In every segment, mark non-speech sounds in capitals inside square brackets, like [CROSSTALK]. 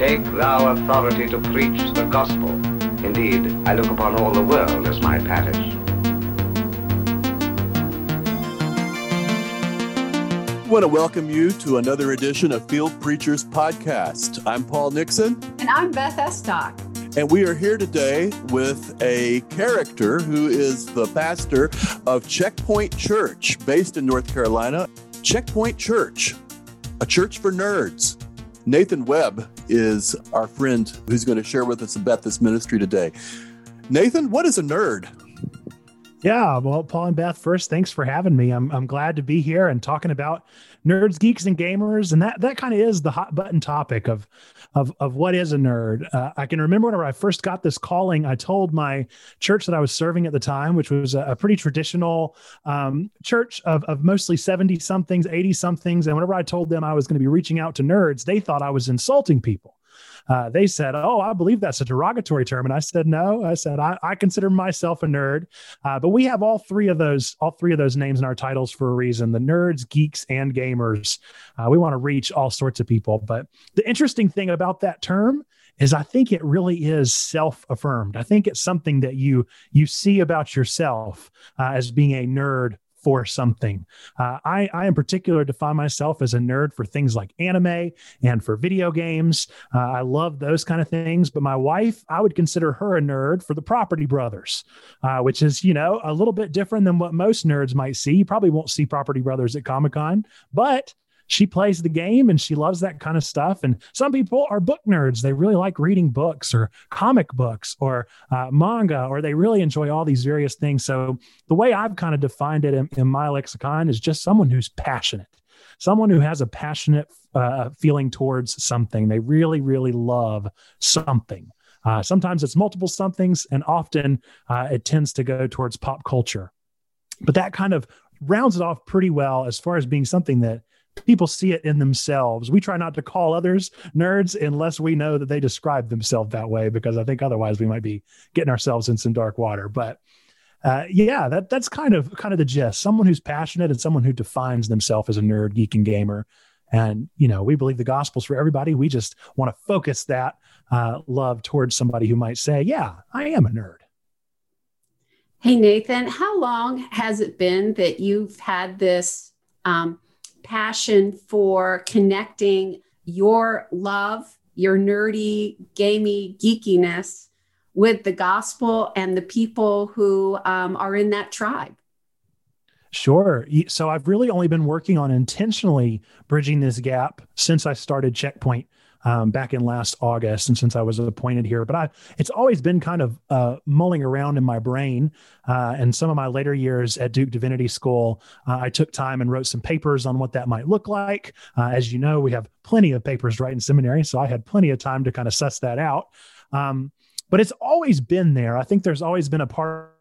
Take thou authority to preach the gospel. Indeed, I look upon all the world as my parish. I want to welcome you to another edition of Field Preachers Podcast. I'm Paul Nixon. And I'm Beth Estock. And we are here today with a character who is the pastor of Checkpoint Church, based in North Carolina. Checkpoint Church, a church for nerds. Nathan Webb is our friend who's going to share with us about this ministry today. Nathan, what is a nerd? Yeah, well, Paul and Beth, first, thanks for having me. I'm, I'm glad to be here and talking about nerds, geeks, and gamers, and that that kind of is the hot button topic of of of what is a nerd. Uh, I can remember whenever I first got this calling, I told my church that I was serving at the time, which was a, a pretty traditional um, church of of mostly seventy somethings, eighty somethings, and whenever I told them I was going to be reaching out to nerds, they thought I was insulting people uh, they said, Oh, I believe that's a derogatory term. And I said, No, I said, I, I consider myself a nerd. Uh, but we have all three of those, all three of those names in our titles for a reason the nerds, geeks, and gamers. Uh, we want to reach all sorts of people. But the interesting thing about that term is I think it really is self-affirmed. I think it's something that you you see about yourself uh, as being a nerd for something. Uh, I, I, in particular, define myself as a nerd for things like anime and for video games. Uh, I love those kind of things. But my wife, I would consider her a nerd for the Property Brothers, uh, which is, you know, a little bit different than what most nerds might see. You probably won't see Property Brothers at Comic Con, but she plays the game and she loves that kind of stuff. And some people are book nerds. They really like reading books or comic books or uh, manga, or they really enjoy all these various things. So the way I've kind of defined it in, in my lexicon is just someone who's passionate, someone who has a passionate uh, feeling towards something. They really, really love something. Uh, sometimes it's multiple somethings, and often uh, it tends to go towards pop culture. But that kind of rounds it off pretty well as far as being something that people see it in themselves. We try not to call others nerds unless we know that they describe themselves that way, because I think otherwise we might be getting ourselves in some dark water. But uh, yeah, that that's kind of kind of the gist. Someone who's passionate and someone who defines themselves as a nerd, geek, and gamer. And you know, we believe the gospel's for everybody. We just want to focus that uh, love towards somebody who might say, "Yeah, I am a nerd." Hey Nathan, how long has it been that you've had this? Um, passion for connecting your love, your nerdy, gamey geekiness with the gospel and the people who um, are in that tribe. Sure. So I've really only been working on intentionally bridging this gap since I started Checkpoint um, back in last August, and since I was appointed here. But I, it's always been kind of uh, mulling around in my brain. Uh, and some of my later years at Duke Divinity School, uh, I took time and wrote some papers on what that might look like. Uh, as you know, we have plenty of papers to write in seminary, so I had plenty of time to kind of suss that out. Um, but it's always been there. I think there's always been a part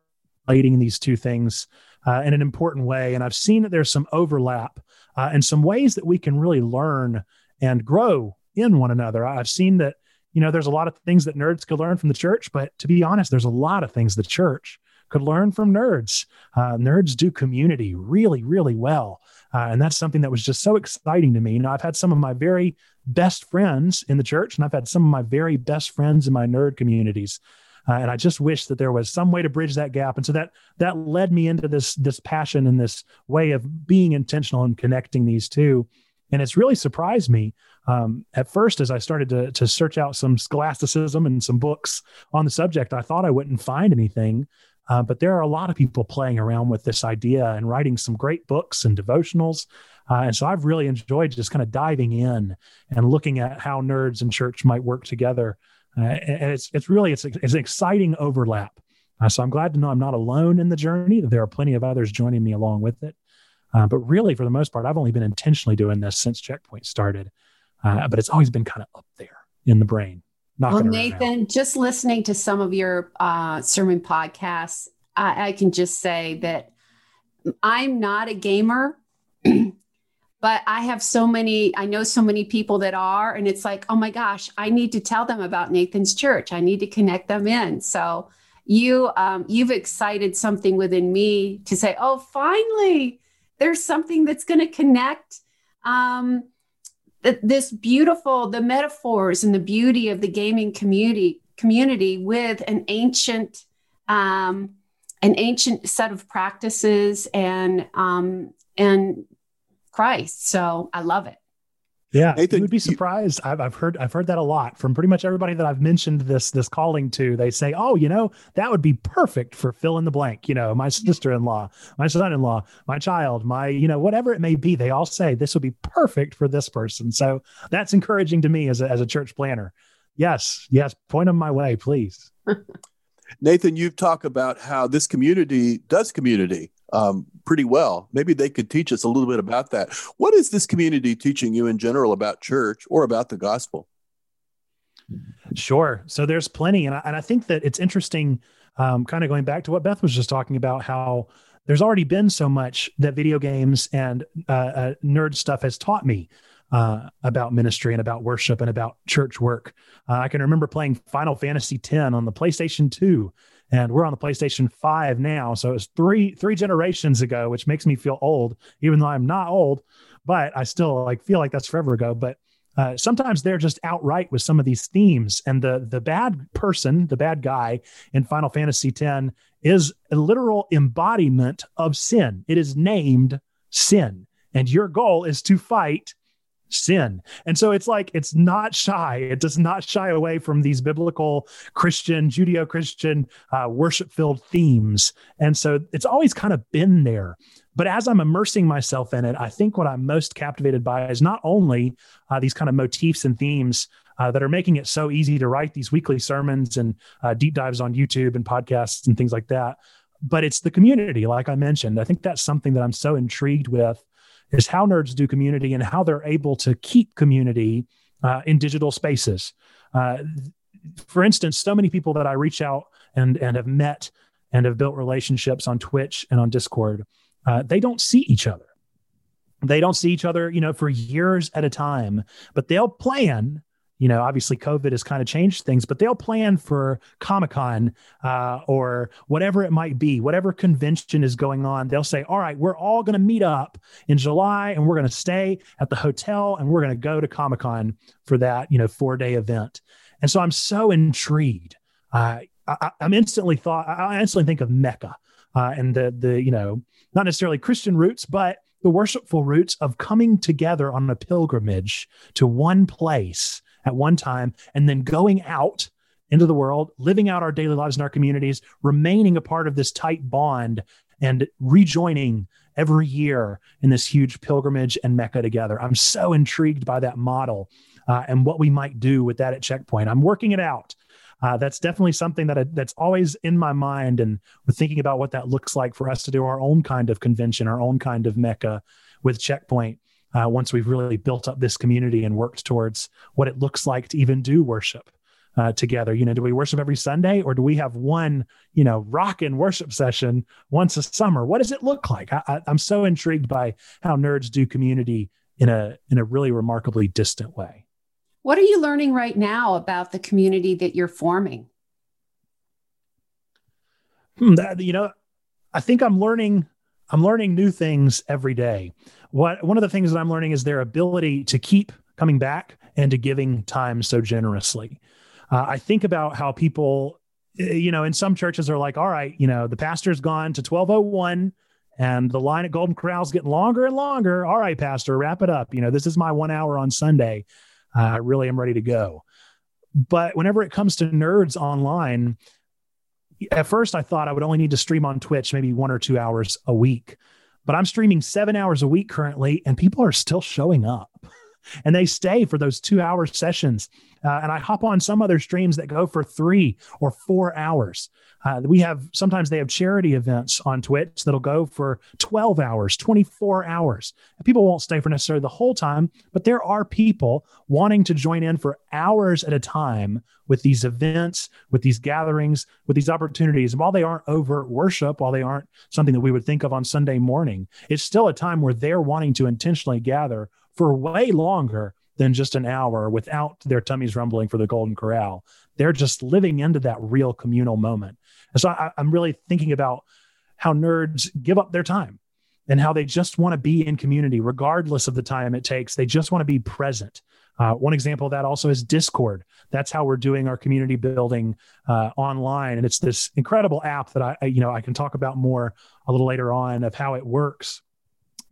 relating these two things uh, in an important way, and I've seen that there's some overlap uh, and some ways that we can really learn and grow in one another. I've seen that, you know, there's a lot of things that nerds could learn from the church, but to be honest, there's a lot of things the church could learn from nerds. Uh, nerds do community really, really well. Uh, and that's something that was just so exciting to me. You know, I've had some of my very best friends in the church, and I've had some of my very best friends in my nerd communities. Uh, and I just wish that there was some way to bridge that gap. And so that that led me into this this passion and this way of being intentional and connecting these two. And it's really surprised me um, at first, as I started to, to search out some scholasticism and some books on the subject, I thought I wouldn't find anything. Uh, but there are a lot of people playing around with this idea and writing some great books and devotionals. Uh, and so I've really enjoyed just kind of diving in and looking at how nerds and church might work together. Uh, and it's it's really it's, it's an exciting overlap. Uh, so I'm glad to know I'm not alone in the journey. That there are plenty of others joining me along with it. Uh, but really, for the most part, I've only been intentionally doing this since Checkpoint started. Uh, but it's always been kind of up there in the brain. Well, Nathan, just listening to some of your uh, sermon podcasts, I, I can just say that I'm not a gamer, [CLEARS THROAT] but I have so many, I know so many people that are, and it's like, oh my gosh, I need to tell them about Nathan's church. I need to connect them in. So you, um, you've excited something within me to say, oh, finally, there's something that's going to connect. Um, this beautiful the metaphors and the beauty of the gaming community community with an ancient um, an ancient set of practices and um, and Christ. So I love it. Yeah, Nathan, you would be surprised. You, I've, I've heard I've heard that a lot from pretty much everybody that I've mentioned this this calling to. They say, "Oh, you know, that would be perfect for fill in the blank." You know, my mm-hmm. sister-in-law, my son-in-law, my child, my you know whatever it may be. They all say this would be perfect for this person. So that's encouraging to me as a, as a church planter. Yes, yes, point them my way, please. [LAUGHS] Nathan, you've talked about how this community does community um, pretty well. Maybe they could teach us a little bit about that. What is this community teaching you in general about church or about the gospel? Sure. So there's plenty. And I, and I think that it's interesting, um, kind of going back to what Beth was just talking about, how there's already been so much that video games and uh, uh, nerd stuff has taught me uh, about ministry and about worship and about church work. Uh, I can remember playing Final Fantasy X on the PlayStation 2 and we're on the PlayStation 5 now. So it's three three generations ago, which makes me feel old, even though I'm not old, but I still like feel like that's forever ago. But uh, sometimes they're just outright with some of these themes, and the the bad person, the bad guy in Final Fantasy X, is a literal embodiment of sin. It is named sin, and your goal is to fight sin. And so it's like it's not shy. It does not shy away from these biblical Christian, Judeo Christian, uh, worship filled themes. And so it's always kind of been there. But as I'm immersing myself in it, I think what I'm most captivated by is not only uh, these kind of motifs and themes uh, that are making it so easy to write these weekly sermons and uh, deep dives on YouTube and podcasts and things like that, but it's the community, like I mentioned. I think that's something that I'm so intrigued with is how nerds do community and how they're able to keep community uh, in digital spaces. Uh, for instance, so many people that I reach out and and have met and have built relationships on Twitch and on Discord, uh, they don't see each other. They don't see each other, you know, for years at a time, but they'll plan you know, obviously COVID has kind of changed things, but they'll plan for Comic Con uh, or whatever it might be, whatever convention is going on. They'll say, all right, we're all going to meet up in July and we're going to stay at the hotel and we're going to go to Comic Con for that, you know, four day event. And so I'm so intrigued. Uh, I, am instantly thought, I instantly think of Mecca uh, and the, the, you know, not necessarily Christian roots, but the worshipful roots of coming together on a pilgrimage to one place at one time and then going out into the world, living out our daily lives in our communities, remaining a part of this tight bond and rejoining every year in this huge pilgrimage and Mecca together. I'm so intrigued by that model uh, and what we might do with that at Checkpoint. I'm working it out. Uh, that's definitely something that I, that's always in my mind, and we're thinking about what that looks like for us to do our own kind of convention, our own kind of Mecca with Checkpoint uh, once we've really built up this community and worked towards what it looks like to even do worship uh, together. You know, do we worship every Sunday or do we have one, you know, rock and worship session once a summer? What does it look like? I, I, I'm so intrigued by how nerds do community in a in a really remarkably distant way. What are you learning right now about the community that you're forming? Hmm, that, you know, I think I'm learning I'm learning new things every day. What one of the things that I'm learning is their ability to keep coming back and to giving time so generously. Uh, I think about how people, eh, you know, in some churches are like, all right, you know, the pastor's gone to 1201 and the line at Golden Corral's getting longer and longer. All right, pastor, wrap it up. You know, this is my one hour on Sunday. Uh, I really am ready to go. But whenever it comes to nerds online, at first I thought I would only need to stream on Twitch maybe one or two hours a week, but I'm streaming seven hours a week currently, and people are still showing up and they stay for those two hour sessions. Uh, and I hop on some other streams that go for three or four hours. Uh, we have sometimes they have charity events on Twitch that'll go for 12 hours, 24 hours. And people won't stay for necessarily the whole time, but there are people wanting to join in for hours at a time with these events, with these gatherings, with these opportunities. And while they aren't overt worship, while they aren't something that we would think of on Sunday morning, it's still a time where they're wanting to intentionally gather for way longer than just an hour without their tummies rumbling for the Golden Corral. They're just living into that real communal moment. And so I, I'm really thinking about how nerds give up their time and how they just want to be in community, regardless of the time it takes. They just want to be present. Uh, one example of that also is Discord. That's how we're doing our community building uh, online, and it's this incredible app that I, I, you know, I can talk about more a little later on of how it works.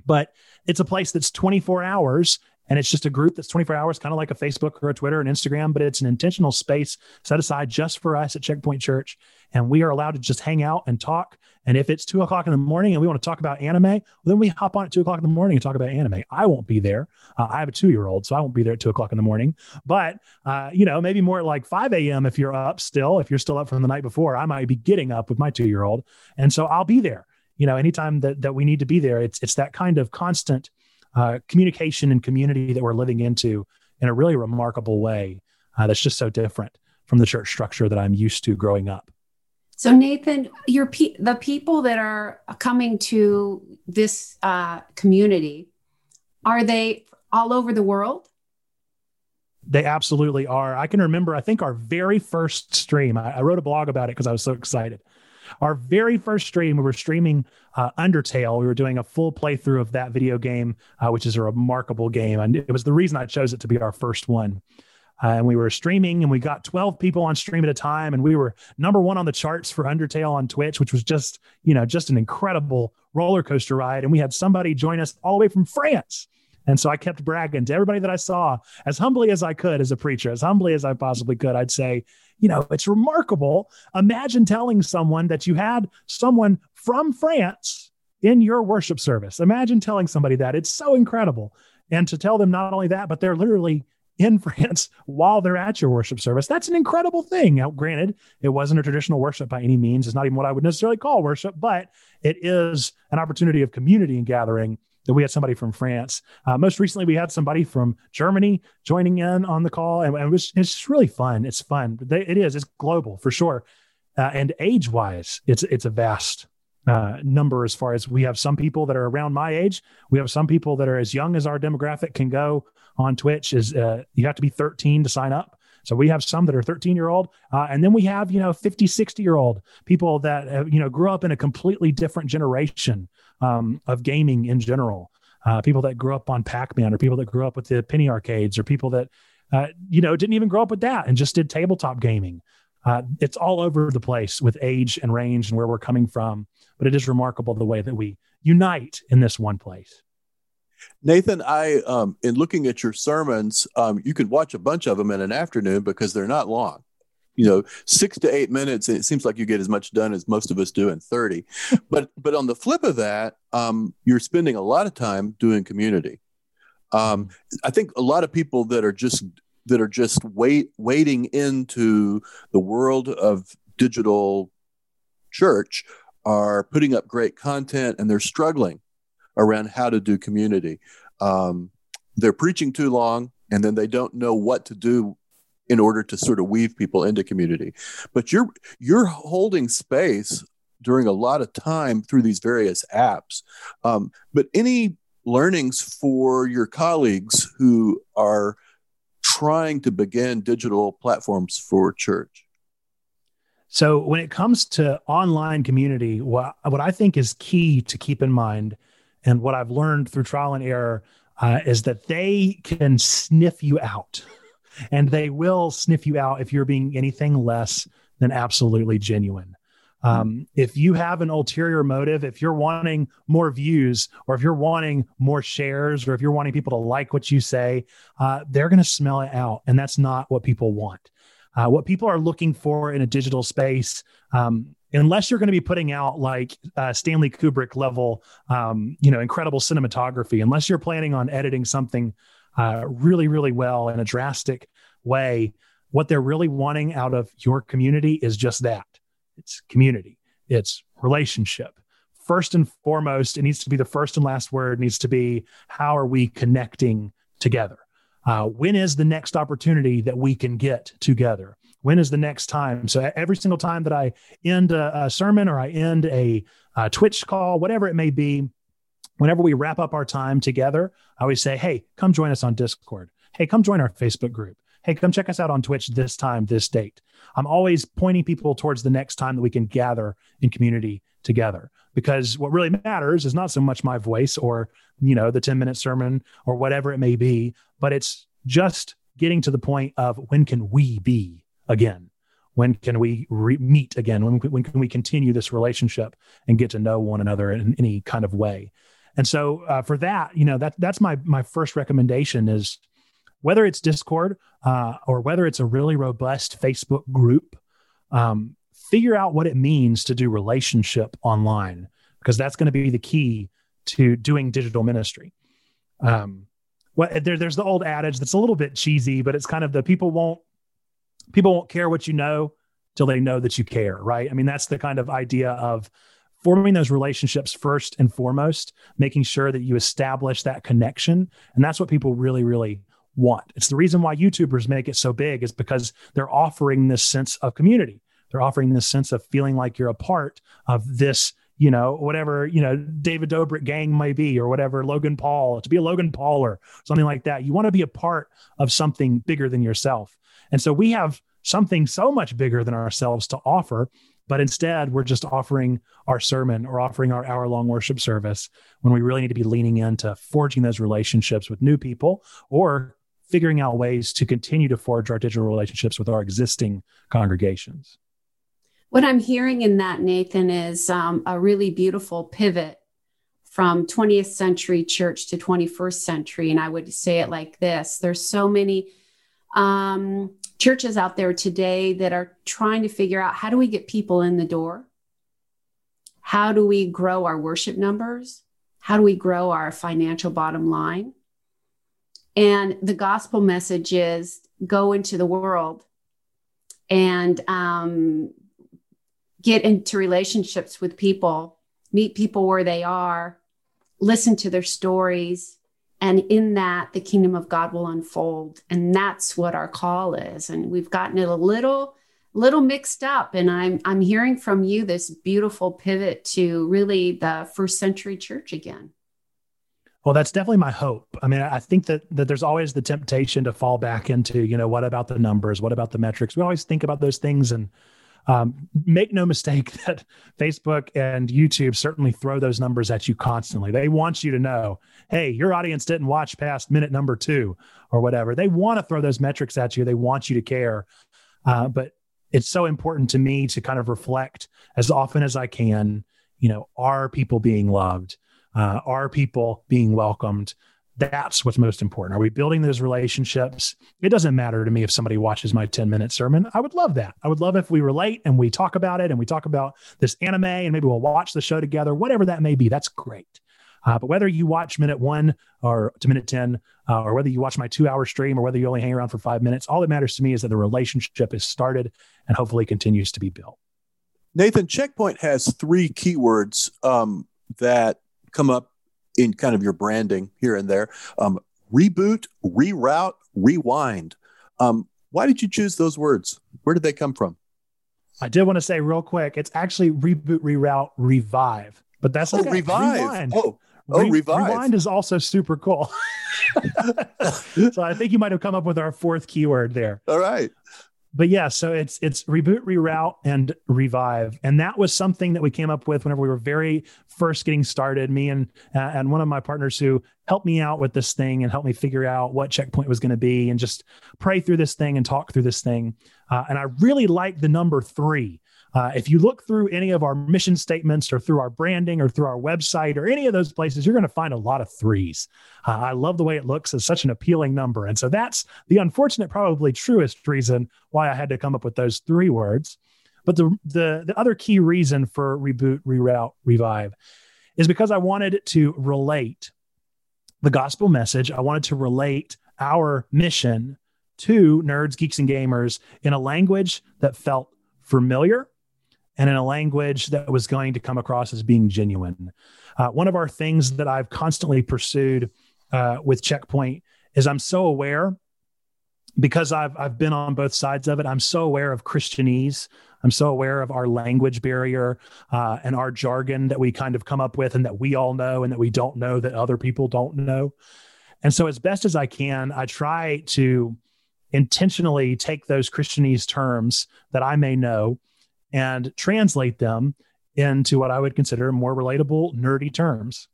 But it's a place that's 24 hours and it's just a group that's 24 hours, kind of like a Facebook or a Twitter and Instagram, but it's an intentional space set aside just for us at Checkpoint Church. And we are allowed to just hang out and talk. And if it's two o'clock in the morning and we want to talk about anime, well, then we hop on at two o'clock in the morning and talk about anime. I won't be there. Uh, I have a two year old, so I won't be there at two o'clock in the morning. But, uh, you know, maybe more like 5 a.m. if you're up still, if you're still up from the night before, I might be getting up with my two year old. And so I'll be there. You know, anytime that, that we need to be there, it's, it's that kind of constant uh, communication and community that we're living into in a really remarkable way uh, that's just so different from the church structure that I'm used to growing up. So Nathan, your pe- the people that are coming to this uh, community, are they all over the world? They absolutely are. I can remember, I think our very first stream, I, I wrote a blog about it because I was so excited. Our very first stream, we were streaming uh, Undertale. We were doing a full playthrough of that video game, uh, which is a remarkable game. And it was the reason I chose it to be our first one. Uh, and we were streaming and we got 12 people on stream at a time and we were number one on the charts for undertale on twitch which was just you know just an incredible roller coaster ride and we had somebody join us all the way from france and so I kept bragging to everybody that I saw as humbly as I could as a preacher, as humbly as I possibly could. I'd say, you know, it's remarkable. Imagine telling someone that you had someone from France in your worship service. Imagine telling somebody that. It's so incredible. And to tell them not only that, but they're literally in [LAUGHS] France while they're at your worship service. That's an incredible thing. Now, granted, it wasn't a traditional worship by any means. It's not even what I would necessarily call worship, but it is an opportunity of community and gathering that we had somebody from France. Uh, most recently, we had somebody from Germany joining in on the call, and, and it was, it's just really fun. It's fun. They, it is. It's global for sure, uh, and age wise, it's it's a vast uh, number as far as we have some people that are around my age. We have some people that are as young as our demographic can go on Twitch. Is uh, you have to be 13 to sign up. So we have some that are 13 year old, uh, and then we have you know 50, 60 year old people that have, you know grew up in a completely different generation um, of gaming in general. Uh, people that grew up on Pac-Man, or people that grew up with the penny arcades, or people that uh, you know didn't even grow up with that and just did tabletop gaming. Uh, it's all over the place with age and range and where we're coming from. But it is remarkable the way that we unite in this one place. Nathan, I um, in looking at your sermons, um, you can watch a bunch of them in an afternoon because they're not long. You know six to eight minutes it seems like you get as much done as most of us do in 30 [LAUGHS] but but on the flip of that um, you're spending a lot of time doing community. Um, i think a lot of people that are just that are just wait wading into the world of digital church are putting up great content and they're struggling around how to do community um, they're preaching too long and then they don't know what to do in order to sort of weave people into community. But you're you're holding space during a lot of time through these various apps. Um, but any learnings for your colleagues who are trying to begin digital platforms for church? So, when it comes to online community, what, what I think is key to keep in mind, and what I've learned through trial and error, uh, is that they can sniff you out. and they will sniff you out if you're being anything less than absolutely genuine. Um, if you have an ulterior motive, if you're wanting more views, or if you're wanting more shares, or if you're wanting people to like what you say, uh, they're going to smell it out. And that's not what people want. Uh, what people are looking for in a digital space, um, unless you're going to be putting out like uh, Stanley Kubrick level, um, you know, incredible cinematography, unless you're planning on editing something uh, really, really well in a drastic way. What they're really wanting out of your community is just that it's community, it's relationship. First and foremost, it needs to be the first and last word, needs to be how are we connecting together? Uh, when is the next opportunity that we can get together? When is the next time? So every single time that I end a, a sermon or I end a, a Twitch call, whatever it may be, whenever we wrap up our time together, I always say, hey, come join us on Discord. Hey, come join our Facebook group. Hey, come check us out on Twitch this time, this date. I'm always pointing people towards the next time that we can gather in community together because what really matters is not so much my voice or you know the 10 minute sermon or whatever it may be but it's just getting to the point of when can we be again? When can we re- meet again? When, when can we continue this relationship and get to know one another in any kind of way? And so uh, for that you know that that's my my first recommendation is whether it's discord uh, or whether it's a really robust facebook group um, figure out what it means to do relationship online because that's going to be the key to doing digital ministry. Um, well, there, there's the old adage that's a little bit cheesy, but it's kind of the people won't people won't care what you know till they know that you care, right? I mean, that's the kind of idea of forming those relationships first and foremost, making sure that you establish that connection, and that's what people really, really want. It's the reason why YouTubers make it so big is because they're offering this sense of community. They're offering this sense of feeling like you're a part of this you know, whatever, you know, David Dobrik gang may be, or whatever, Logan Paul, to be a Logan Paul or something like that. You want to be a part of something bigger than yourself. And so we have something so much bigger than ourselves to offer, but instead we're just offering our sermon or offering our hour long worship service when we really need to be leaning into forging those relationships with new people or figuring out ways to continue to forge our digital relationships with our existing congregations. What I'm hearing in that, Nathan, is um, a really beautiful pivot from 20th century church to 21st century. And I would say it like this there's so many um, churches out there today that are trying to figure out how do we get people in the door? How do we grow our worship numbers? How do we grow our financial bottom line? And the gospel message is go into the world and um, get into relationships with people, meet people where they are, listen to their stories. And in that, the kingdom of God will unfold. And that's what our call is. And we've gotten it a little, little mixed up. And I'm I'm hearing from you this beautiful pivot to really the first century church again. Well, that's definitely my hope. I mean, I think that that there's always the temptation to fall back into, you know, what about the numbers? What about the metrics? We always think about those things and um, make no mistake [LAUGHS] that Facebook and YouTube certainly throw those numbers at you constantly. They want you to know, hey, your audience didn't watch past minute number two or whatever. They want to throw those metrics at you. They want you to care. Uh, but it's so important to me to kind of reflect as often as I can, you know, are people being loved? Uh, are people being welcomed? That's what's most important. Are we building those relationships? It doesn't matter to me if somebody watches my 10 minute sermon. I would love that. I would love if we relate and we talk about it and we talk about this anime and maybe we'll watch the show together, whatever that may be. That's great. Uh, but whether you watch minute one or to minute 10, uh, or whether you watch my two hour stream or whether you only hang around for five minutes, all that matters to me is that the relationship is started and hopefully continues to be built. Nathan, Checkpoint has three keywords um, that come up in kind of your branding here and there. Um, reboot, reroute, rewind. Um, why did you choose those words? Where did they come from? I did want to say real quick, it's actually reboot, reroute, revive. But that's oh, okay. revive. Rewind. Oh, oh, Re- revive. Rewind is also super cool. [LAUGHS] so I think you might have come up with our fourth keyword there. All right but yeah, so it's it's reboot, reroute, and revive, and that was something that we came up with whenever we were very first getting started. Me and uh, and one of my partners who helped me out with this thing and helped me figure out what checkpoint was going to be, and just pray through this thing and talk through this thing. Uh, and I really like the number three uh, if you look through any of our mission statements or through our branding or through our website or any of those places, you're going to find a lot of threes. Uh, I love the way it looks as such an appealing number. And so that's the unfortunate, probably truest reason why I had to come up with those three words. But the, the, the other key reason for reboot, reroute, revive is because I wanted to relate the gospel message. I wanted to relate our mission to nerds, geeks, and gamers in a language that felt familiar and in a language that was going to come across as being genuine. Uh, one of our things that I've constantly pursued uh, with Checkpoint is I'm so aware because I've I've been on both sides of it. I'm so aware of Christianese. I'm so aware of our language barrier uh, and our jargon that we kind of come up with and that we all know and that we don't know that other people don't know. And so, as best as I can, I try to intentionally take those Christianese terms that I may know and translate them into what I would consider more relatable, nerdy terms.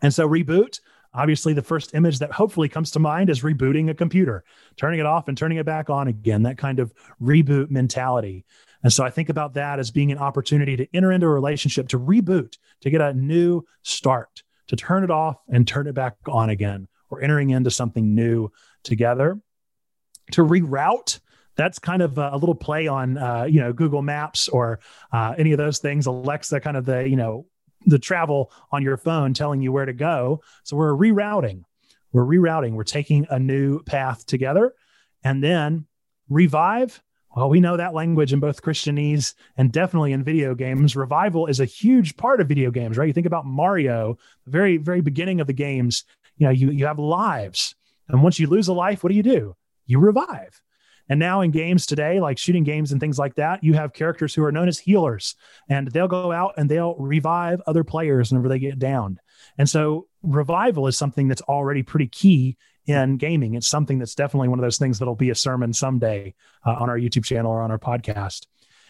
And so, reboot, obviously, the first image that hopefully comes to mind is rebooting a computer, turning it off and turning it back on again, that kind of reboot mentality. And so I think about that as being an opportunity to enter into a relationship, to reboot, to get a new start, to turn it off and turn it back on again, or entering into something new together. To reroute, that's kind of a, little play on uh, you know Google Maps or uh, any of those things. Alexa, kind of the you know the travel on your phone telling you where to go. So we're rerouting. We're rerouting. We're taking a new path together, and then revive. Well, we know that language in both Christianese and definitely in video games. Revival is a huge part of video games, right? You think about Mario, the very, very beginning of the games, you know, you, you have lives. And once you lose a life, what do you do? You revive. And now in games today, like shooting games and things like that, you have characters who are known as healers and they'll go out and they'll revive other players whenever they get downed. And so revival is something that's already pretty key in gaming. It's something that's definitely one of those things that'll be a sermon someday uh, on our YouTube channel or on our podcast.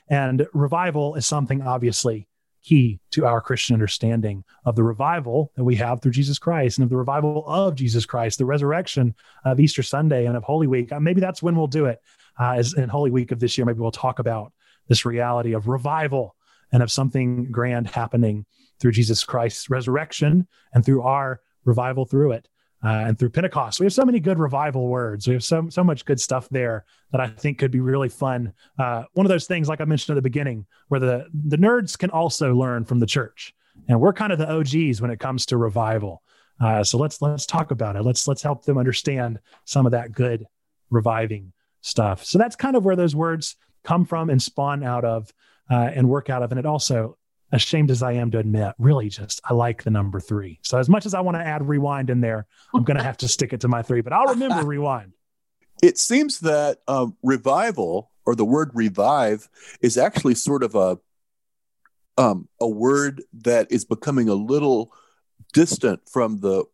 And revival is something obviously key to our Christian understanding of the revival that we have through Jesus Christ and of the revival of Jesus Christ, the resurrection of Easter Sunday and of Holy Week. Uh, maybe that's when we'll do it. Uh, as in Holy Week of this year, maybe we'll talk about this reality of revival and of something grand happening through Jesus Christ's resurrection and through our revival through it uh, and through Pentecost. We have so many good revival words. We have so so much good stuff there that I think could be really fun. Uh, one of those things, like I mentioned at the beginning, where the the nerds can also learn from the church, and we're kind of the OGs when it comes to revival. Uh, so let's let's talk about it. Let's let's help them understand some of that good reviving stuff. So that's kind of where those words come from and spawn out of uh, and work out of. And it also ashamed as I am to admit, really just I like the number three. So as much as I want to add rewind in there, I'm going to have to [LAUGHS] stick it to my three. But I'll remember [LAUGHS] rewind. It seems that um, revival or the word revive is actually sort of a um, a word that is becoming a little distant from the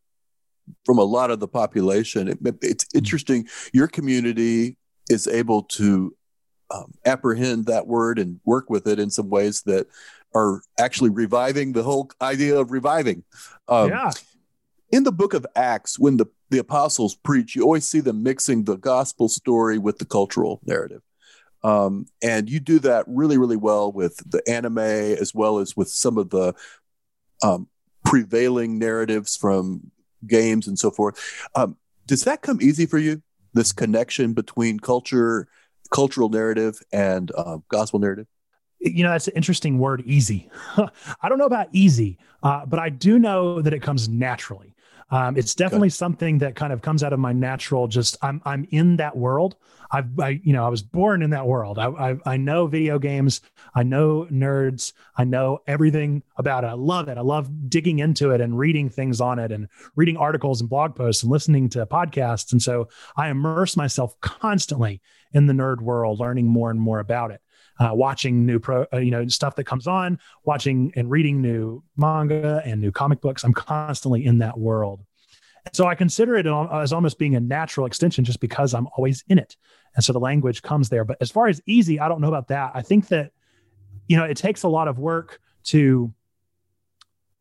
from a lot of the population. It, it's hmm. interesting. Your community is able to um, apprehend that word and work with it in some ways that are actually reviving the whole idea of reviving. Um, yeah. In the book of Acts, when the, the apostles preach, you always see them mixing the gospel story with the cultural narrative. Um, and you do that really, really well with the anime as well as with some of the um, prevailing narratives from games and so forth. Um, does that come easy for you? This connection between culture, cultural narrative, and uh, gospel narrative? You know that's an interesting word easy. [LAUGHS] I don't know about easy uh, but i do know that it comes naturally. Um, it's definitely Good. something that kind of comes out of my natural just i'm i'm in that world. I've I, you know i was born in that world. I, I, I know video games. I know nerds. I know everything about it. I love it. I love digging into it and reading things on it and reading articles and blog posts and listening to podcasts. And so i immerse myself constantly in the nerd world learning more and more about it uh, watching new pro, uh, you know, stuff that comes on, watching and reading new manga and new comic books. I'm constantly in that world. So I consider it as almost being a natural extension just because I'm always in it. And so the language comes there. But as far as easy, I don't know about that. I think that, you know, it takes a lot of work to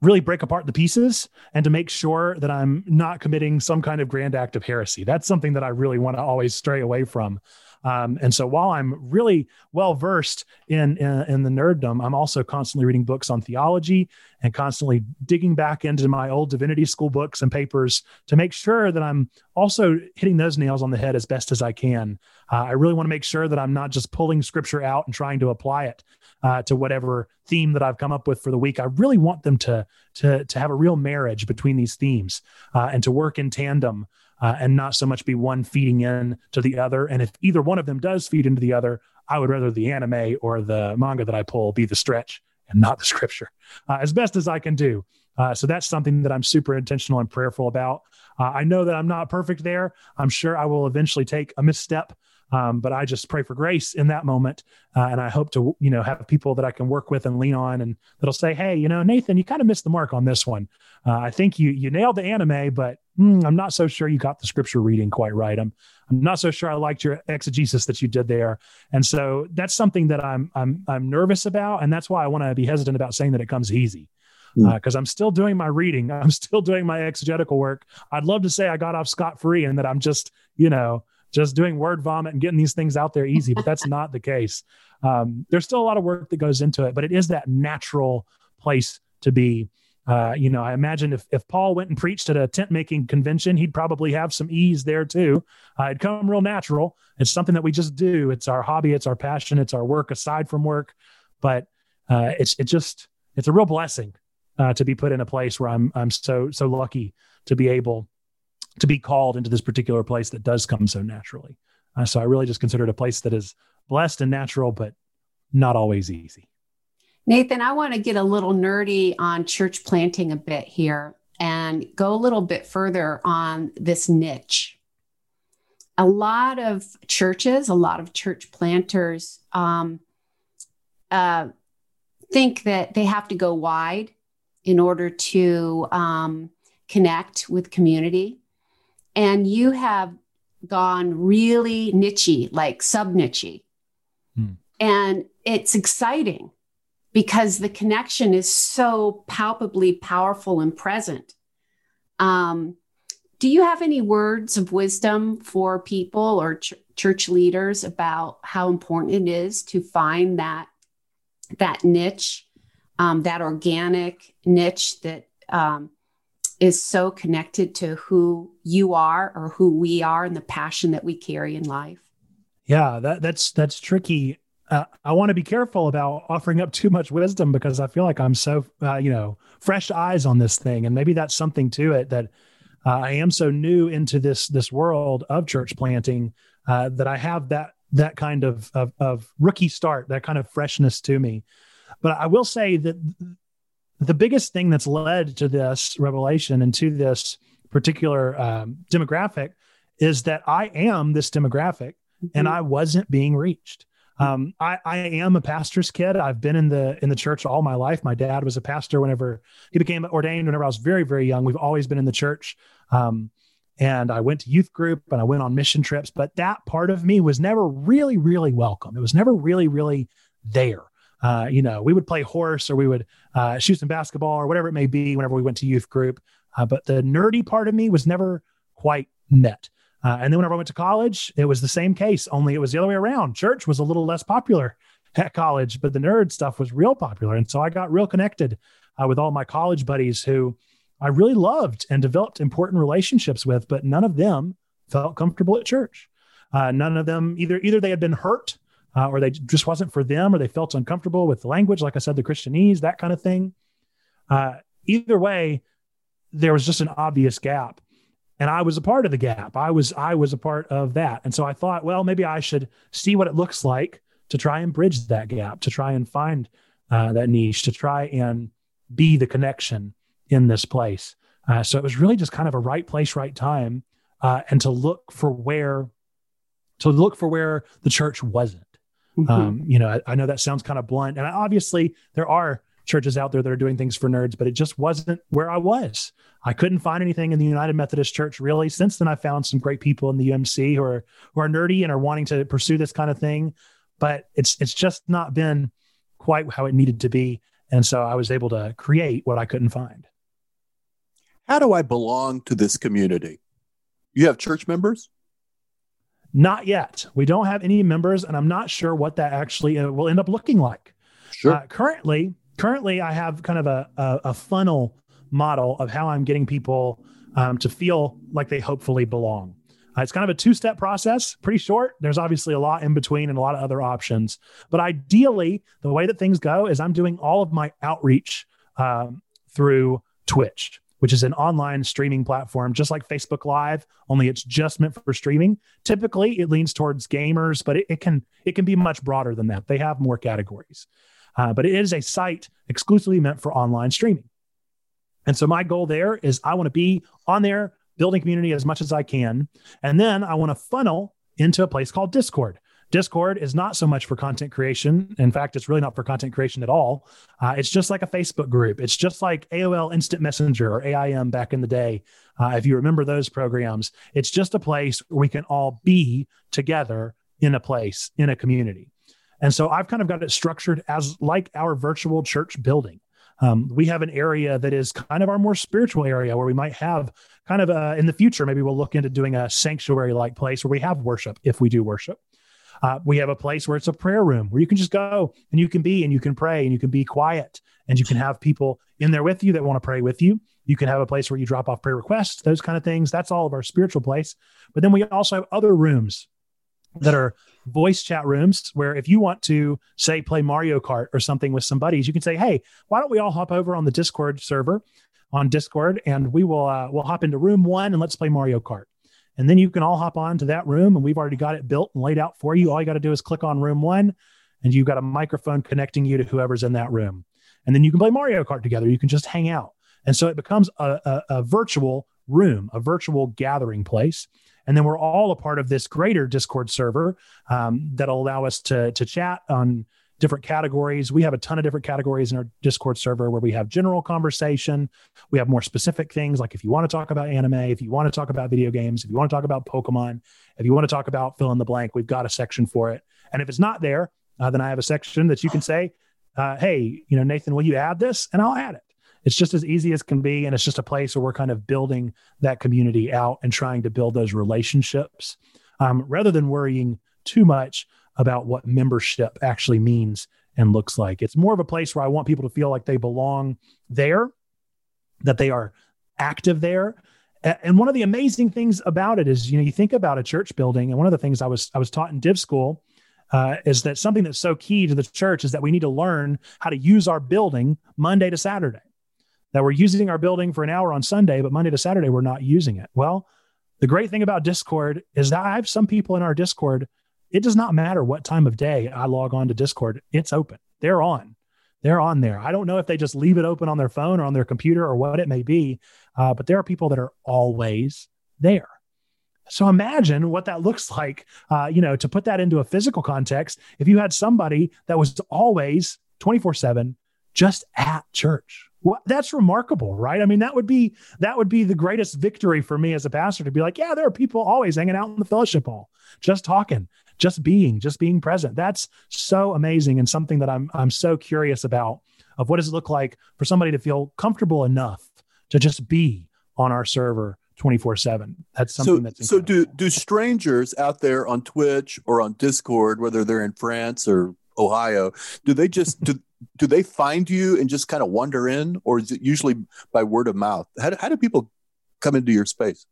really break apart the pieces and to make sure that I'm not committing some kind of grand act of heresy. That's something that I really want to always stray away from. Um, and so while I'm really well versed in, in, in the nerddom, I'm also constantly reading books on theology and constantly digging back into my old divinity school books and papers to make sure that I'm also hitting those nails on the head as best as I can. Uh, I really want to make sure that I'm not just pulling scripture out and trying to apply it uh, to whatever theme that I've come up with for the week. I really want them to to to have a real marriage between these themes uh, and to work in tandem uh, and not so much be one feeding in to the other. And if either one of them does feed into the other, I would rather the anime or the manga that I pull be the stretch and not the scripture, uh, as best as I can do. Uh, so that's something that I'm super intentional and prayerful about. Uh, I know that I'm not perfect there. I'm sure I will eventually take a misstep, um, but I just pray for grace in that moment, uh, and I hope to you know have people that I can work with and lean on, and that'll say, hey, you know, Nathan, you kind of missed the mark on this one. Uh, I think you you nailed the anime, but mm, I'm not so sure you got the scripture reading quite right. I'm I'm not so sure I liked your exegesis that you did there. And so that's something that I'm I'm I'm nervous about, and that's why I want to be hesitant about saying that it comes easy. Because mm. uh, I'm still doing my reading, [LAUGHS] I'm still doing my exegetical work. I'd love to say I got off scot free and that I'm just, you know, just doing word vomit and getting these things out there easy, but that's not the case. Um, there's still a lot of work that goes into it, but it is that natural place to be. Uh, you know, I imagine if, if Paul went and preached at a tent making convention, he'd probably have some ease there too. Uh, it'd come real natural. It's something that we just do. It's our hobby. It's our passion. It's our work aside from work. But uh, it's it just it's a real blessing uh, to be put in a place where I'm I'm so so lucky to be able to be called into this particular place that does come so naturally. Uh, so I really just consider it a place that is blessed and natural, but not always easy. Nathan, I want to get a little nerdy on church planting a bit here and go a little bit further on this niche. A lot of churches, a lot of church planters um, uh, think that they have to go wide in order to um, connect with community and you have gone really nichey, like sub nichey. Hmm. And it's exciting because the connection is so palpably powerful and present. Um, do you have any words of wisdom for people or ch- church leaders about how important it is to find that that niche, um, that organic niche that um, is so connected to who you are or who we are and the passion that we carry in life. Yeah, that, that's that's tricky. Uh, I want to be careful about offering up too much wisdom because I feel like I'm so uh, you know fresh eyes on this thing, and maybe that's something to it that uh, I am so new into this this world of church planting uh, that I have that that kind of, of of rookie start, that kind of freshness to me. But I will say that the biggest thing that's led to this revelation and to this particular um, demographic is that I am this demographic mm-hmm. and I wasn't being reached. Um, I, I am a pastor's kid. I've been in the in the church all my life. My dad was a pastor whenever he became ordained. Whenever I was very very young, we've always been in the church. Um, and I went to youth group and I went on mission trips. But that part of me was never really really welcome. It was never really really there. Uh, you know, we would play horse or we would uh, shoot some basketball or whatever it may be whenever we went to youth group. Uh, but the nerdy part of me was never quite met. Uh, and then whenever I went to college, it was the same case, only it was the other way around. Church was a little less popular [LAUGHS] at college, but the nerd stuff was real popular. And so I got real connected uh, with all my college buddies who I really loved and developed important relationships with, but none of them felt comfortable at church. Uh, none of them either either they had been hurt uh, or they just wasn't for them, or they felt uncomfortable with the language, like I said, the Christianese, that kind of thing. Uh, either way, there was just an obvious gap, and I was a part of the gap. I was I was a part of that, and so I thought, well, maybe I should see what it looks like to try and bridge that gap, to try and find uh, that niche, to try and be the connection in this place. Uh, so it was really just kind of a right place, right time, uh, and to look for where to look for where the church wasn't. Mm-hmm. Um, you know, I, I, know that sounds kind of blunt, and obviously there are churches out there that are doing things for nerds, but it just wasn't where I was. I couldn't find anything in the United Methodist Church really. Since then, I found some great people in the UMC who are who are nerdy and are wanting to pursue this kind of thing, but it's it's just not been quite how it needed to be. And so I was able to create what I couldn't find. How do I belong to this community? You have church members? Not yet. We don't have any members, and I'm not sure what that actually uh, will end up looking like. Sure. Uh, currently, currently, I have kind of a, a, a funnel model of how I'm getting people um, to feel like they hopefully belong. Uh, it's kind of a two step process, pretty short. There's obviously a lot in between and a lot of other options. But ideally, the way that things go is I'm doing all of my outreach um, through Twitch which is an online streaming platform, just like Facebook Live, only it's just meant for streaming. Typically, it leans towards gamers, but it, it can it can be much broader than that. They have more categories, uh, but it is a site exclusively meant for online streaming. And so my goal there is I want to be on there building community as much as I can, and then I want to funnel into a place called Discord. Discord is not so much for content creation. In fact, it's really not for content creation at all. Uh, it's just like a Facebook group. It's just like AOL Instant Messenger or AIM back in the day. Uh, if you remember those programs, it's just a place where we can all be together in a place, in a community. And so I've kind of got it structured as like our virtual church building. Um, we have an area that is kind of our more spiritual area where we might have kind of a, in the future, maybe we'll look into doing a sanctuary like place where we have worship if we do worship. Uh, we have a place where it's a prayer room where you can just go and you can be and you can pray and you can be quiet and you can have people in there with you that want to pray with you. You can have a place where you drop off prayer requests, those kind of things. That's all of our spiritual place. But then we also have other rooms that are voice chat rooms where if you want to say play Mario Kart or something with some buddies, you can say, "Hey, why don't we all hop over on the Discord server on Discord and we will uh, we'll hop into room 1 and let's play Mario Kart." And then you can all hop on to that room and we've already got it built and laid out for you. All you got to do is click on room one and you've got a microphone connecting you to whoever's in that room. And then you can play Mario Kart together. You can just hang out. And so it becomes a, a, a virtual room, a virtual gathering place. And then we're all a part of this greater Discord server um, that'll allow us to, to chat on different categories. We have a ton of different categories in our Discord server where we have general conversation. We have more specific things like if you want to talk about anime, if you want to talk about video games, if you want to talk about Pokemon, if you want to talk about fill in the blank, we've got a section for it. And if it's not there, uh, then I have a section that you can say, uh, hey, you know, Nathan, will you add this? And I'll add it. It's just as easy as can be. And it's just a place where we're kind of building that community out and trying to build those relationships um, rather than worrying too much about what membership actually means and looks like. It's more of a place where I want people to feel like they belong there, that they are active there. And one of the amazing things about it is, you know, you think about a church building, and one of the things I was I was taught in Div School uh, is that something that's so key to the church is that we need to learn how to use our building Monday to Saturday. That we're using our building for an hour on Sunday, but Monday to Saturday we're not using it. Well, the great thing about Discord is that I have some people in our Discord it does not matter what time of day I log on to Discord, it's open. They're on. They're on there. I don't know if they just leave it open on their phone or on their computer or what it may be, uh, but there are people that are always there. So imagine what that looks [LAUGHS] like, uh, you know, to put that into a physical context. If you had somebody that was always 24 7 just at church, well, that's remarkable, right? I mean, that would be that would be the greatest victory for me as a pastor to be like, yeah, there are people always hanging out in the fellowship hall, just talking, just being, just being present. That's so amazing and something that I'm I'm so curious about of what does it look like for somebody to feel comfortable enough to just be on our server 24/7. That's something so, that's So do do strangers out there on Twitch or on Discord whether they're in France or Ohio, do they just do do they find you and just kind of wander in or is it usually by word of mouth? How do, how do people come into your space?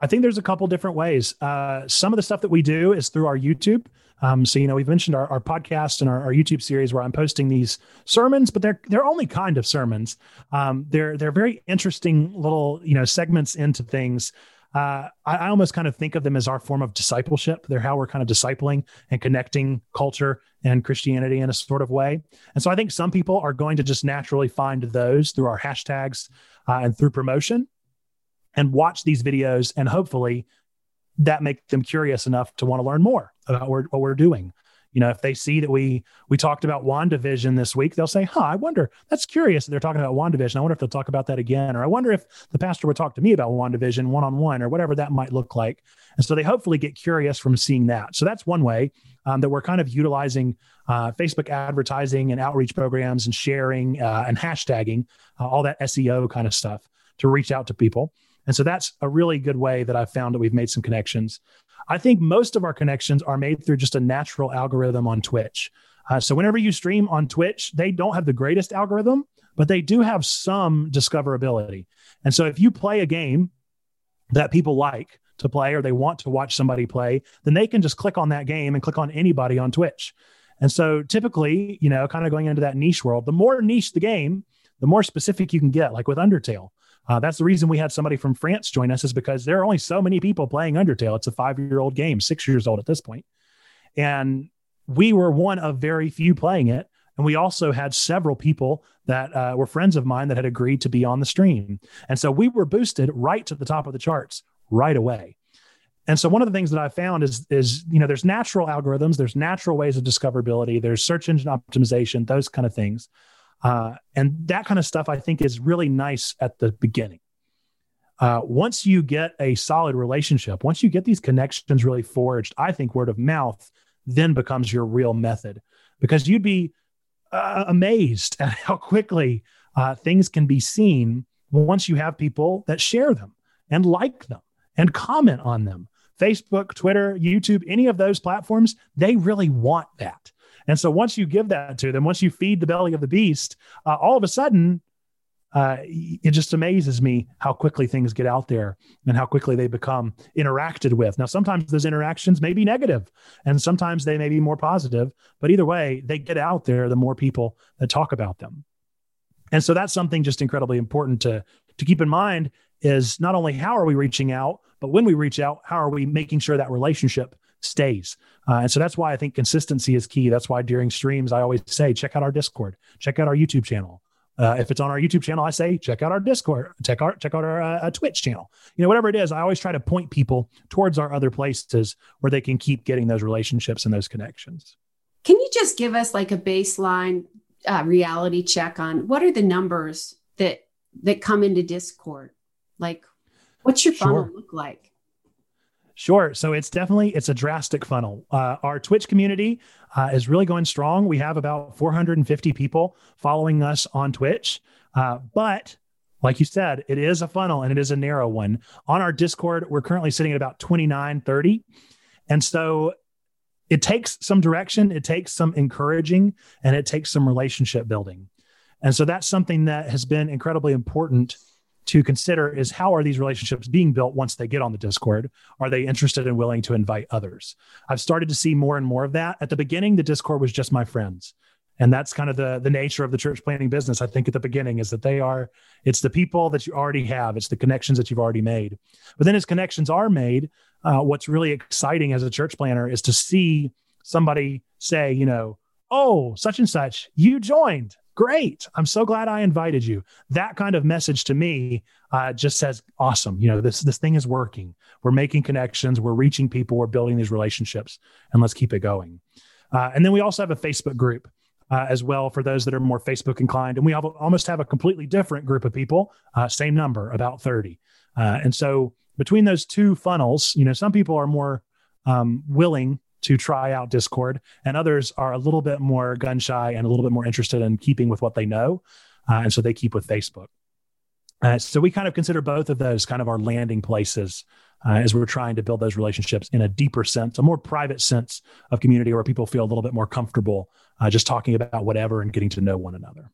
I think there's a couple different ways. Uh, some of the stuff that we do is through our YouTube. Um, so you know, we've mentioned our, our podcast and our, our, YouTube series where I'm posting these sermons, but they're they're only kind of sermons. Um, they're they're very interesting little you know segments into things. Uh, I, I, almost kind of think of them as our form of discipleship. They're how we're kind of discipling and connecting culture and Christianity in a sort of way. And so I think some people are going to just naturally find those through our hashtags uh, and through promotion and watch these videos and hopefully that make them curious enough to want to learn more about what we're doing you know if they see that we we talked about wandavision this week they'll say huh i wonder that's curious they're talking about wandavision. I wonder if they'll talk about that again or i wonder if the pastor would talk to me about wandavision one-on-one or whatever that might look like. And so they hopefully get curious from seeing that. So that's one way um, that we're kind of utilizing uh, facebook advertising and outreach programs and sharing uh, and hashtagging uh, all that seo kind of stuff to reach out to people. And so that's a really good way that I've found that we've made some connections. I think most of our connections are made through just a natural algorithm on Twitch. Uh, so whenever you stream on Twitch, they don't have the greatest algorithm, but they do have some discoverability. And so if you play a game that people like to play or they want to watch somebody play, then they can just click on that game and click on anybody on Twitch. And so typically, you know, kind of going into that niche world, the more niche the game, the more specific you can get, like with Undertale. Uh, that's the reason we had somebody from France join us, is because there are only so many people playing Undertale. It's a five year old game, six years old at this point. And we were one of very few playing it. And we also had several people that uh, were friends of mine that had agreed to be on the stream. And so we were boosted right to the top of the charts right away. and so one of the things that I found is is you know there's natural algorithms, there's natural ways of discoverability, there's search engine optimization, those kind of things, uh, and that kind of stuff I think is really nice at the beginning. Uh, once you get a solid relationship, once you get these connections really forged, I think word of mouth then becomes your real method because you'd be uh, amazed at [LAUGHS] how quickly uh, things can be seen once you have people that share them and like them and comment on them Facebook, Twitter, YouTube, any of those platforms, they really want that. And so once you give that to them, once you feed the belly of the beast, uh, all of a sudden, uh, it just amazes me how quickly things get out there and how quickly they become interacted with. Now, sometimes those interactions may be negative and sometimes they may be more positive, but either way, they get out there the more people that talk about them. And so that's something just incredibly important to, to keep in mind is not only how are we reaching out, but when we reach out, how are we making sure that relationship stays? Uh, and so that's why I think consistency is key. That's why during streams, I always say, check out our Discord, check out our YouTube channel. Uh, if it's on our YouTube channel, I say check out our Discord, check out check out our uh, Twitch channel. You know, whatever it is, I always try to point people towards our other places where they can keep getting those relationships and those connections. Can you just give us like a baseline uh, reality check on what are the numbers that that come into Discord? Like, What's your funnel sure. look like? Sure. So it's definitely it's a drastic funnel. Uh, our Twitch community uh, is really going strong. We have about 450 people following us on Twitch, uh, but like you said, it is a funnel and it is a narrow one. On our Discord, we're currently sitting at about 29, 30. And so it takes some direction, it takes some encouraging, and it takes some relationship building. And so that's something that has been incredibly important to consider is how are these relationships being built once they get on the Discord? Are they interested and willing to invite others? I've started to see more and more of that. At the beginning, the Discord was just my friends. And that's kind of the the nature of the church planting business. I think at the beginning is that they are it's the people that you already have, it's the connections that you've already made. But then as connections are made, uh, what's really exciting as a church planter is to see somebody say, you know, oh, such and such, you joined great. I'm so glad i invited you. That kind of message to me uh, just says awesome. You know this this thing is working. We're making connections. We're reaching people. We're building these relationships. And let's keep it going. Uh, and then we also have a facebook group uh, as well for those that are more facebook inclined. And we have, almost have a completely different group of people uh, same number about 30 uh, and so between those two funnels you know some people are more um, willing to try out Discord, and others are a little bit more gun shy and a little bit more interested in keeping with what they know. Uh, and so they keep with Facebook. Uh, so we kind of consider both of those kind of our landing places uh, as we're trying to build those relationships in a deeper sense, a more private sense of community where people feel a little bit more comfortable uh, just talking about whatever and getting to know one another.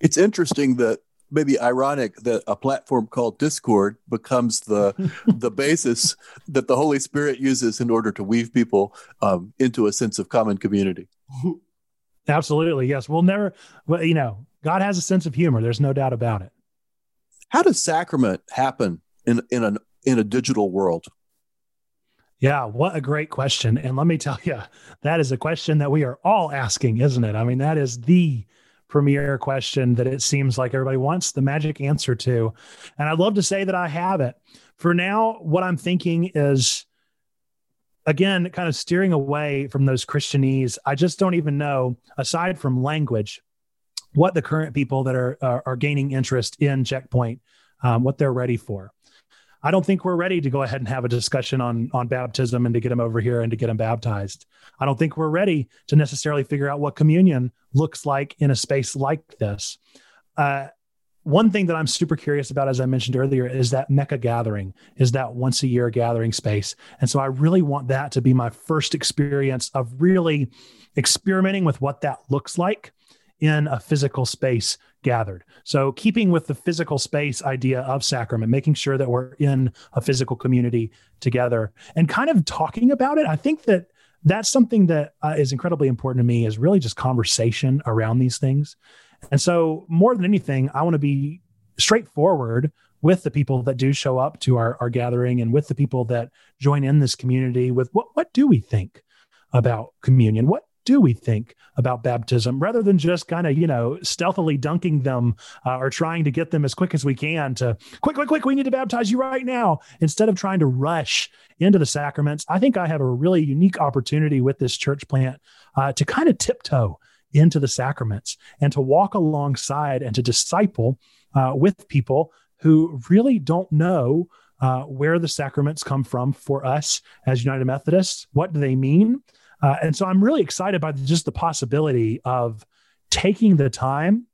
It's interesting that maybe ironic that a platform called Discord becomes the [LAUGHS] the basis that the Holy Spirit uses in order to weave people um, into a sense of common community. [LAUGHS] Absolutely, yes. We'll never, well, you know, God has a sense of humor. There's no doubt about it. How does sacrament happen in in an in a digital world? Yeah, what a great question. And let me tell you, that is a question that we are all asking, isn't it? I mean, that is the premier question that it seems like everybody wants the magic answer to. And I'd love to say that I have it. For now, what I'm thinking is again, kind of steering away from those Christianese. I just don't even know, aside from language, what the current people that are are, are gaining interest in Checkpoint, um, what they're ready for. I don't think we're ready to go ahead and have a discussion on on baptism and to get them over here and to get them baptized. I don't think we're ready to necessarily figure out what communion looks like in a space like this. Uh, one thing that I'm super curious about, as I mentioned earlier, is that Mecca gathering, is that once a year gathering space. And so I really want that to be my first experience of really experimenting with what that looks like in a physical space gathered. So, keeping with the physical space idea of sacrament, making sure that we're in a physical community together and kind of talking about it. I think that that's something that uh, is incredibly important to me is really just conversation around these things. And so, more than anything, I want to be straightforward with the people that do show up to our, our gathering and with the people that join in this community with what, what do we think about communion? What do we think about baptism rather than just kind of, you know, stealthily dunking them uh, or trying to get them as quick as we can to quick, quick, quick, we need to baptize you right now instead of trying to rush into the sacraments. I think I have a really unique opportunity with this church plant uh, to kind of tiptoe into the sacraments and to walk alongside and to disciple uh, with people who really don't know uh, where the sacraments come from for us as United Methodists. What do they mean? Uh, and so I'm really excited by just the possibility of taking the time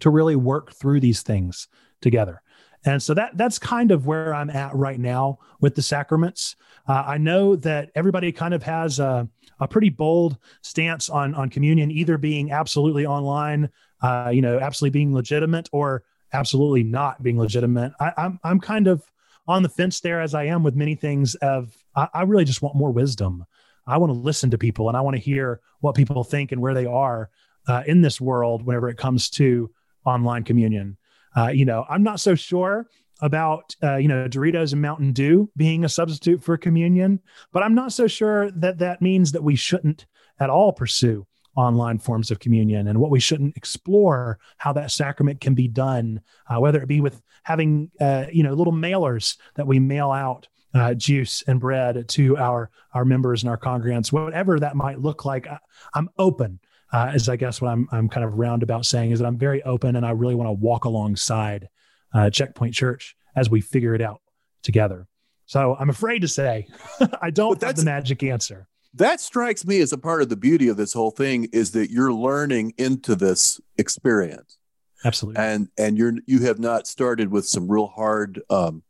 to really work through these things together. And so that that's kind of where I'm at right now with the sacraments. Uh, I know that everybody kind of has a, a pretty bold stance on on communion, either being absolutely online, uh, you know, absolutely being legitimate, or absolutely not being legitimate. I, I'm I'm kind of on the fence there, as I am with many things. Of I, I really just want more wisdom. I want to listen to people, and I want to hear what people think and where they are uh, in this world whenever it comes to online communion. Uh, you know, I'm not so sure about uh, you know Doritos and Mountain Dew being a substitute for communion, but I'm not so sure that that means that we shouldn't at all pursue online forms of communion and what we shouldn't explore how that sacrament can be done, uh, whether it be with having uh, you know little mailers that we mail out. Uh, juice and bread to our our members and our congregants, whatever that might look like. I, I'm open uh, is I guess what I'm I'm kind of roundabout saying is that I'm very open and I really want to walk alongside uh, Checkpoint Church as we figure it out together. So I'm afraid to say [LAUGHS] I don't have the magic answer. That strikes me as a part of the beauty of this whole thing is that you're learning into this experience. Absolutely. And and you're you have not started with some real hard um,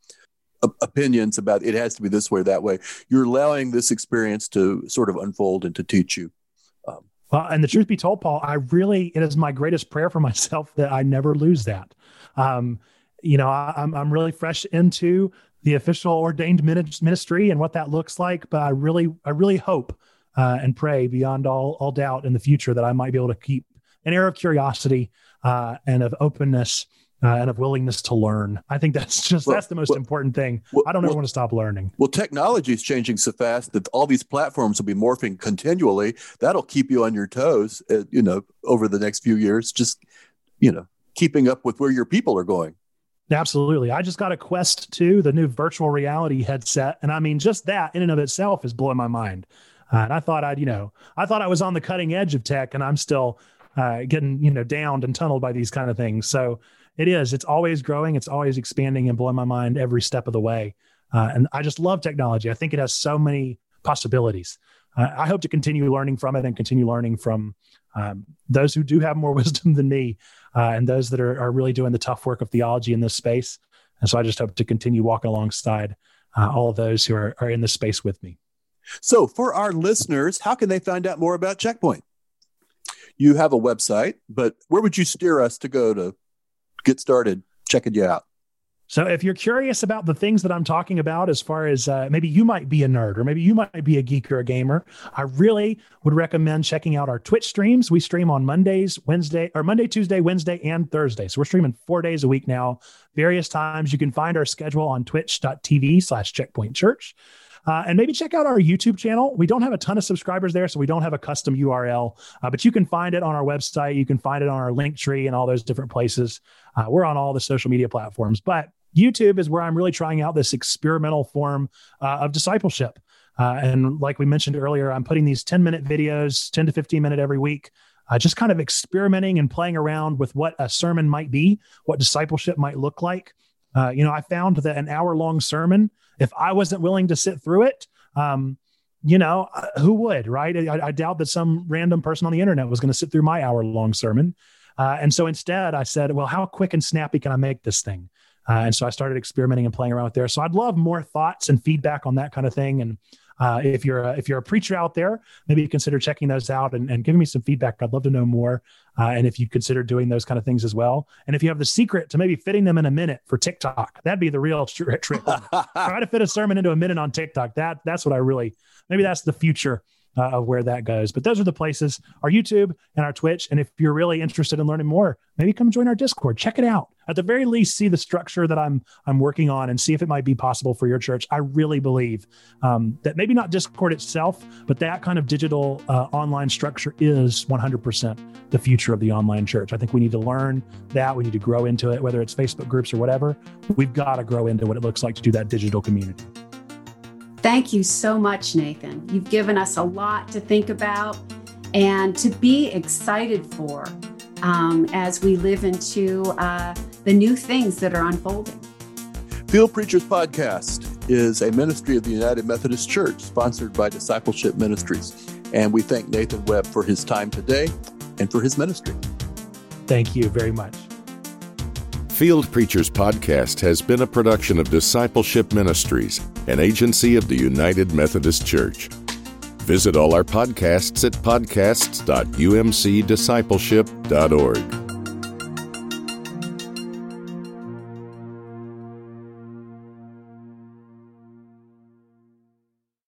opinions about it has to be this way that way. You're allowing this experience to sort of unfold and to teach you. Well, and the truth be told, Paul, I really, it is my greatest prayer for [LAUGHS] myself that I never lose that. Um, you know, I, am I'm, I'm really fresh into the official ordained ministry and what that looks like, but I really, I really hope uh, and pray beyond all, all doubt in the future that I might be able to keep an air of curiosity uh, and of openness uh, and of willingness to learn. I think that's [LAUGHS] just well, that's the most well, important thing. Well, I don't ever want to stop learning. Well, technology is changing so fast that all these platforms will be morphing continually. That'll keep you on your toes, uh, you know, over the next few years. Just you know, keeping up with where your people are going. Absolutely. I just got a Quest 2, the new virtual reality headset. And I mean, just that in and of itself is blowing my mind. Uh, and I thought I'd, you know, I thought I was on the cutting edge of tech and I'm still uh, getting, you know, downed and tunneled by these kind of things. So it is. It's always growing. It's always expanding and blowing my mind every step of the way. Uh, and I just love technology. I think it has so many possibilities. Uh, I hope to continue learning from it and continue learning from um, those who do have more [LAUGHS] wisdom than me uh, and those that are, are, really doing the tough work of theology in this space. And so I just hope to continue walking alongside uh, all of those who are, are in this space with me. So, for our listeners, how can they find out more about Checkpoint? You have a website, but where would you steer us to go to get started checking you out. So, if you're curious about the things that I'm talking about, as far as uh, maybe you might be a nerd or maybe you might be a geek or a gamer, I really would recommend checking out our Twitch streams. We stream on Mondays, Wednesday, or Monday, Tuesday, Wednesday, and Thursday. So, we're streaming four days a week now, various times. You can find our schedule on twitch.tv slash checkpoint church. Uh, and maybe check out our YouTube channel. We don't have a ton of subscribers there, so we don't have a custom URL, uh, but you can find it on our website. You can find it on our link tree and all those different places. Uh, we're on all the social media platforms, but YouTube is where I'm really trying out this experimental form uh, of discipleship. Uh, and like we mentioned earlier, I'm putting these 10 minute videos, 10 to 15 minute every week, uh, just kind of experimenting and playing around with what a sermon might be, what discipleship might look like. Uh, you know, I found that an hour long sermon, if I wasn't willing to sit through it, um, you know, uh, who would, right? I, I, doubt that some random person on the internet was going to sit through my hour long sermon. Uh, and so instead, I said, well, how quick and snappy can I make this thing? Uh, and so I started experimenting and playing around with there. So I'd love more thoughts and feedback on that kind of thing. And uh, if you're a, if you're a preacher out there, maybe consider checking those out and, and giving me some feedback. I'd love to know more. Uh, and if you consider doing those kind of things as well, and if you have the secret to maybe fitting them in a minute for TikTok, that'd be the real trick. [LAUGHS] Try to fit a sermon into a minute on TikTok. That that's what I really maybe that's the future uh, of where that goes. But those are the places our YouTube and our Twitch. And if you're really interested in learning more, maybe come join our Discord. Check it out. At the very least, see the structure that I'm I'm working on and see if it might be possible for your church. I really believe um, that maybe not Discord itself, but that kind of digital uh, online structure is 100% the future of the online church. I think we need to learn that. We need to grow into it, whether it's Facebook groups or whatever. We've got to grow into what it looks like to do that digital community. Thank you so much, Nathan. You've given us a lot to think about and to be excited for um, as we live into uh, the new things that are unfolding. Field Preachers Podcast is a ministry of the United Methodist Church sponsored by Discipleship Ministries. And we thank Nathan Webb for his time today and for his ministry. Thank you very much. Field Preachers Podcast has been a production of Discipleship Ministries, an agency of the United Methodist Church. Visit all our podcasts at podcasts.umcdiscipleship.org.